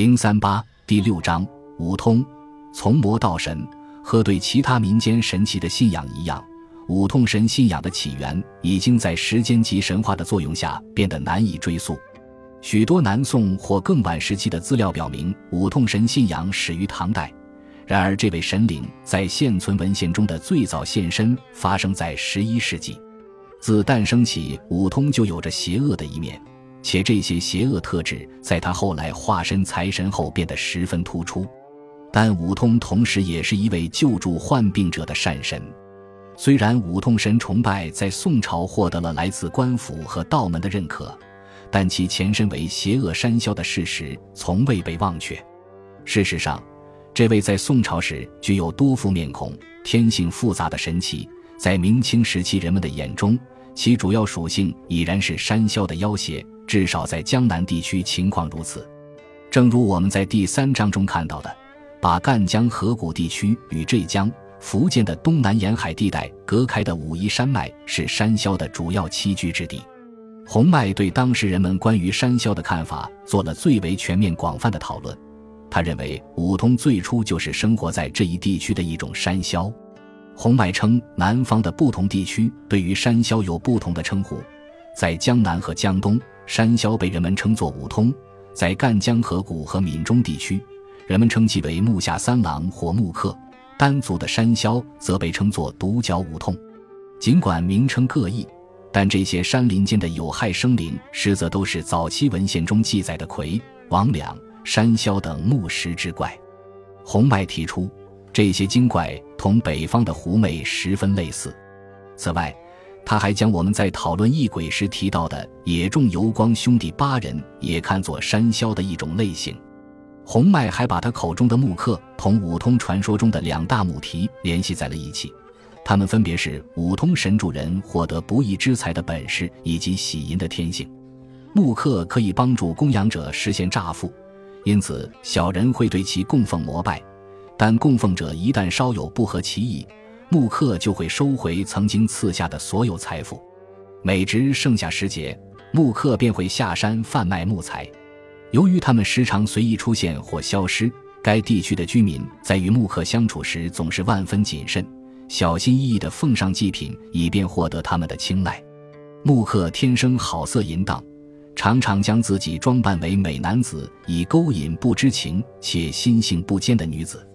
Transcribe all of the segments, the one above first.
零三八第六章五通，从魔到神，和对其他民间神奇的信仰一样，五通神信仰的起源已经在时间及神话的作用下变得难以追溯。许多南宋或更晚时期的资料表明，五通神信仰始于唐代。然而，这位神灵在现存文献中的最早现身发生在十一世纪。自诞生起，五通就有着邪恶的一面。且这些邪恶特质在他后来化身财神后变得十分突出，但五通同时也是一位救助患病者的善神。虽然五通神崇拜在宋朝获得了来自官府和道门的认可，但其前身为邪恶山魈的事实从未被忘却。事实上，这位在宋朝时具有多副面孔、天性复杂的神奇，在明清时期人们的眼中，其主要属性已然是山魈的妖邪。至少在江南地区情况如此，正如我们在第三章中看到的，把赣江河谷地区与浙江、福建的东南沿海地带隔开的武夷山脉是山魈的主要栖居之地。洪迈对当时人们关于山魈的看法做了最为全面广泛的讨论。他认为五通最初就是生活在这一地区的一种山魈。洪迈称，南方的不同地区对于山魈有不同的称呼，在江南和江东。山魈被人们称作五通，在赣江河谷和闽中地区，人们称其为木下三郎或木克；丹族的山魈则被称作独角五通。尽管名称各异，但这些山林间的有害生灵，实则都是早期文献中记载的魁、魍魉、山魈等木石之怪。洪迈提出，这些精怪同北方的狐媚十分类似。此外，他还将我们在讨论异鬼时提到的野众油光兄弟八人也看作山魈的一种类型。洪迈还把他口中的木客同五通传说中的两大母题联系在了一起，他们分别是五通神助人获得不义之财的本事以及喜淫的天性。木客可以帮助供养者实现诈富，因此小人会对其供奉膜拜，但供奉者一旦稍有不合其意。木客就会收回曾经赐下的所有财富，每值盛夏时节，木客便会下山贩卖木材。由于他们时常随意出现或消失，该地区的居民在与木客相处时总是万分谨慎，小心翼翼地奉上祭品，以便获得他们的青睐。木客天生好色淫荡，常常将自己装扮为美男子，以勾引不知情且心性不坚的女子。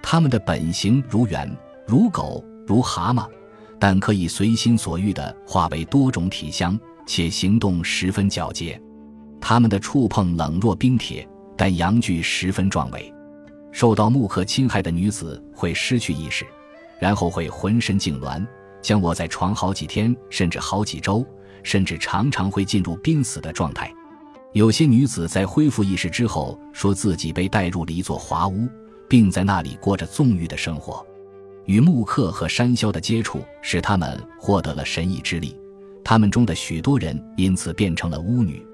他们的本性如猿。如狗如蛤蟆，但可以随心所欲地化为多种体香，且行动十分矫捷。它们的触碰冷若冰铁，但阳具十分壮伟。受到木刻侵害的女子会失去意识，然后会浑身痉挛，将卧在床好几天，甚至好几周，甚至常常会进入濒死的状态。有些女子在恢复意识之后，说自己被带入了一座华屋，并在那里过着纵欲的生活。与木刻和山魈的接触使他们获得了神异之力，他们中的许多人因此变成了巫女，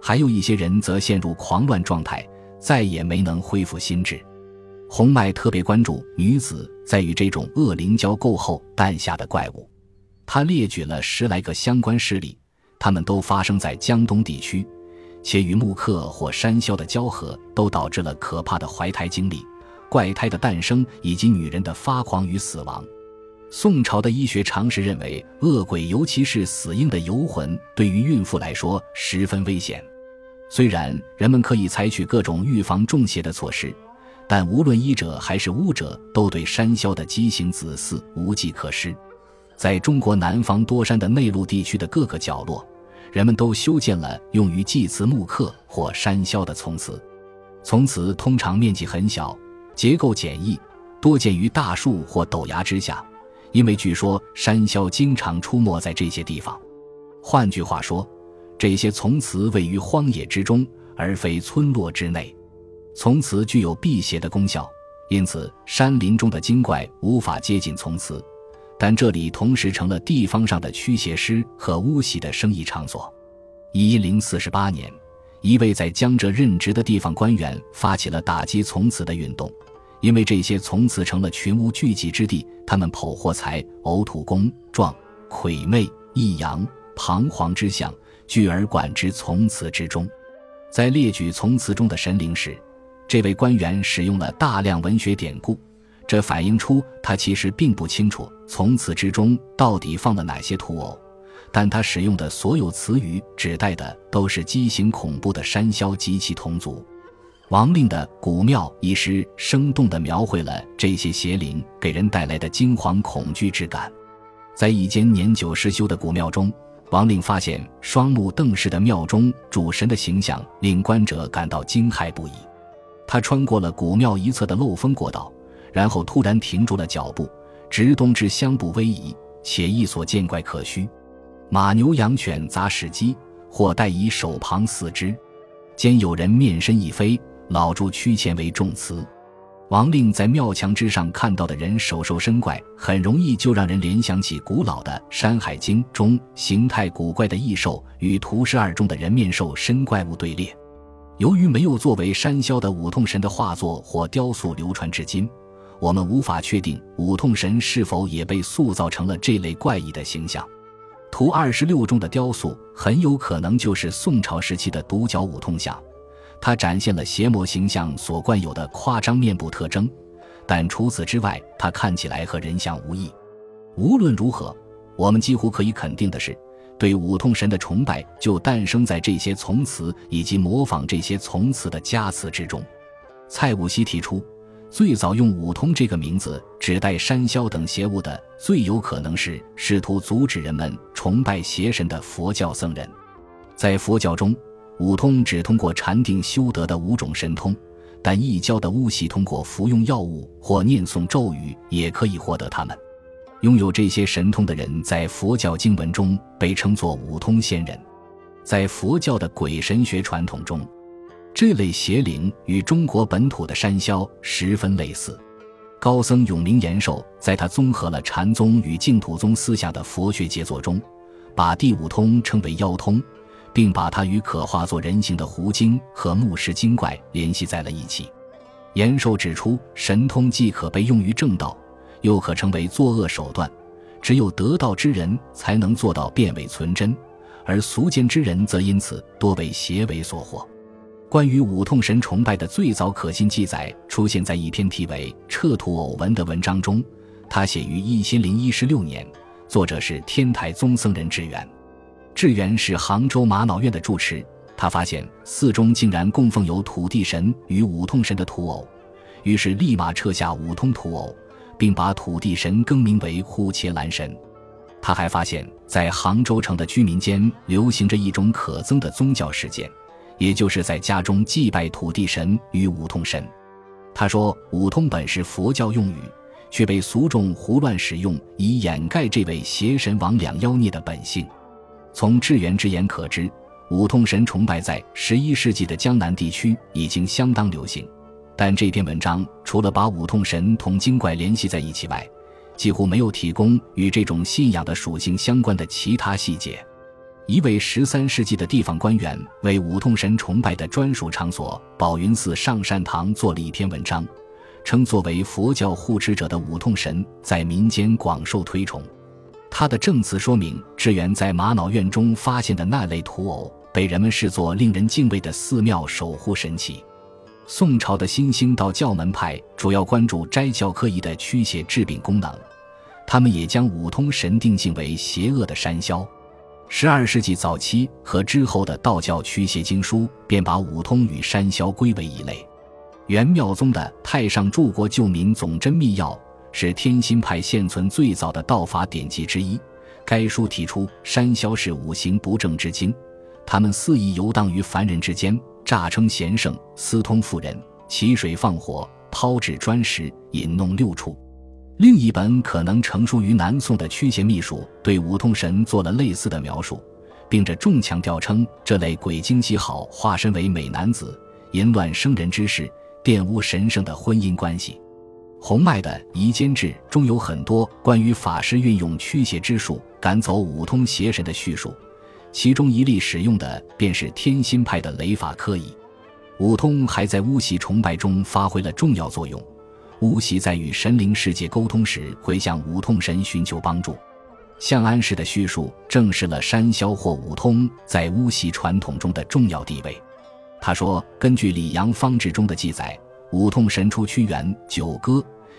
还有一些人则陷入狂乱状态，再也没能恢复心智。洪迈特别关注女子在与这种恶灵交媾后诞下的怪物，他列举了十来个相关事例，他们都发生在江东地区，且与木刻或山魈的交合都导致了可怕的怀胎经历。怪胎的诞生以及女人的发狂与死亡，宋朝的医学常识认为，恶鬼尤其是死婴的游魂，对于孕妇来说十分危险。虽然人们可以采取各种预防中邪的措施，但无论医者还是巫者，都对山魈的畸形子嗣无计可施。在中国南方多山的内陆地区的各个角落，人们都修建了用于祭祀木刻或山魈的从祠。从祠通常面积很小。结构简易，多见于大树或陡崖之下，因为据说山魈经常出没在这些地方。换句话说，这些从祠位于荒野之中，而非村落之内。从祠具有辟邪的功效，因此山林中的精怪无法接近从祠。但这里同时成了地方上的驱邪师和巫习的生意场所。一零四十八年，一位在江浙任职的地方官员发起了打击从祠的运动。因为这些从此成了群巫聚集之地，他们剖获财、呕吐公状、魁魅、异阳、彷徨之象，聚而管之从此之中。在列举从词中的神灵时，这位官员使用了大量文学典故，这反映出他其实并不清楚从词之中到底放了哪些土偶，但他使用的所有词语指代的都是畸形恐怖的山魈及其同族。王令的《古庙》一诗，生动地描绘了这些邪灵给人带来的惊惶恐惧之感。在一间年久失修的古庙中，王令发现双目瞪视的庙中主神的形象，令观者感到惊骇不已。他穿过了古庙一侧的漏风过道，然后突然停住了脚步，直东至香步逶迤，且亦所见怪可虚。马牛羊犬杂食鸡，或带以手旁四肢，兼有人面身一飞。老祝屈前为重词，王令在庙墙之上看到的人手兽身怪，很容易就让人联想起古老的《山海经》中形态古怪的异兽与图十二中的人面兽身怪物对列。由于没有作为山魈的五痛神的画作或雕塑流传至今，我们无法确定五痛神是否也被塑造成了这类怪异的形象。图二十六中的雕塑很有可能就是宋朝时期的独角五痛像。它展现了邪魔形象所惯有的夸张面部特征，但除此之外，它看起来和人像无异。无论如何，我们几乎可以肯定的是，对五通神的崇拜就诞生在这些从词以及模仿这些从词的加词之中。蔡武熙提出，最早用五通这个名字指代山魈等邪物的，最有可能是试图阻止人们崇拜邪神的佛教僧人。在佛教中。五通只通过禅定修得的五种神通，但异教的巫习通过服用药物或念诵咒语也可以获得它们。拥有这些神通的人在佛教经文中被称作五通仙人。在佛教的鬼神学传统中，这类邪灵与中国本土的山魈十分类似。高僧永明延寿在他综合了禅宗与净土宗思想的佛学杰作中，把第五通称为妖通。并把它与可化作人形的狐精和木石精怪联系在了一起。延寿指出，神通既可被用于正道，又可成为作恶手段。只有得道之人才能做到变伪存真，而俗间之人则因此多为邪为所惑。关于五痛神崇拜的最早可信记载，出现在一篇题为《彻土偶文》的文章中。他写于一千零一十六年，作者是天台宗僧人智远。智远是杭州玛瑙院的住持，他发现寺中竟然供奉有土地神与五通神的土偶，于是立马撤下五通土偶，并把土地神更名为呼切兰神。他还发现，在杭州城的居民间流行着一种可憎的宗教事件，也就是在家中祭拜土地神与五通神。他说，五通本是佛教用语，却被俗众胡乱使用，以掩盖这位邪神魍魉妖孽的本性。从智源之言可知，五通神崇拜在十一世纪的江南地区已经相当流行。但这篇文章除了把五通神同精怪联系在一起外，几乎没有提供与这种信仰的属性相关的其他细节。一位十三世纪的地方官员为五通神崇拜的专属场所宝云寺上善堂做了一篇文章，称作为佛教护持者的五通神在民间广受推崇。他的证词说明，智源在玛瑙院中发现的那类土偶，被人们视作令人敬畏的寺庙守护神器。宋朝的新兴道教门派主要关注斋教科仪的驱邪治病功能，他们也将五通神定性为邪恶的山魈。十二世纪早期和之后的道教驱邪经书便把五通与山魈归为一类。元妙宗的《太上柱国救民总真秘要》。是天心派现存最早的道法典籍之一。该书提出，山魈是五行不正之精，他们肆意游荡于凡人之间，诈称贤圣，私通妇人，起水放火，抛掷砖石，引弄六畜。另一本可能成书于南宋的驱邪秘术，对五通神做了类似的描述，并着重强调称这类鬼精极好化身为美男子，淫乱生人之事，玷污神圣的婚姻关系。洪迈的《夷坚志》中有很多关于法师运用驱邪之术赶走五通邪神的叙述，其中一例使用的便是天心派的雷法科仪。五通还在巫习崇拜中发挥了重要作用，巫习在与神灵世界沟通时会向五通神寻求帮助。向安氏的叙述证实了山魈或五通在巫习传统中的重要地位。他说：“根据《李阳方志》中的记载，五通神出屈原《九歌》，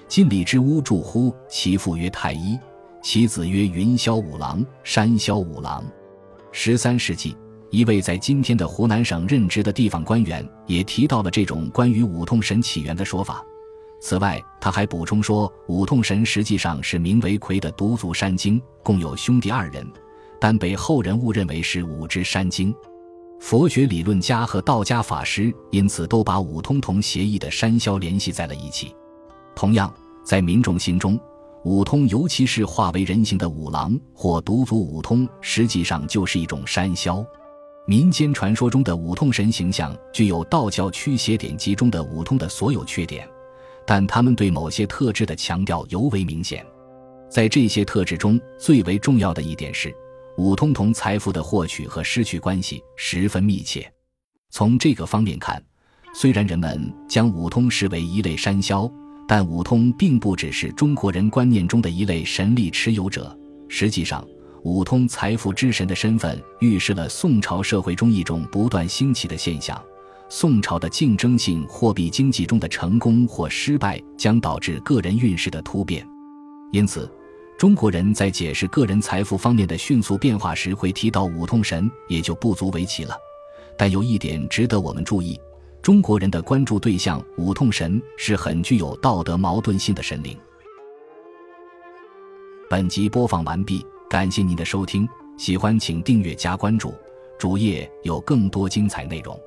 晋里之屋住乎？其父曰太医，其子曰云霄五郎、山霄五郎。”十三世纪，一位在今天的湖南省任职的地方官员也提到了这种关于五通神起源的说法。此外，他还补充说，五通神实际上是名为魁的独族山精，共有兄弟二人，但被后人误认为是五只山精。佛学理论家和道家法师因此都把五通同协议的山魈联系在了一起。同样，在民众心中，五通，尤其是化为人形的五郎或独足五通，实际上就是一种山魈。民间传说中的五通神形象具有道教驱邪典籍中的五通的所有缺点。但他们对某些特质的强调尤为明显，在这些特质中最为重要的一点是，五通同财富的获取和失去关系十分密切。从这个方面看，虽然人们将五通视为一类山魈，但五通并不只是中国人观念中的一类神力持有者。实际上，五通财富之神的身份预示了宋朝社会中一种不断兴起的现象。宋朝的竞争性货币经济中的成功或失败将导致个人运势的突变，因此，中国人在解释个人财富方面的迅速变化时会提到五通神，也就不足为奇了。但有一点值得我们注意：中国人的关注对象五通神是很具有道德矛盾性的神灵。本集播放完毕，感谢您的收听，喜欢请订阅加关注，主页有更多精彩内容。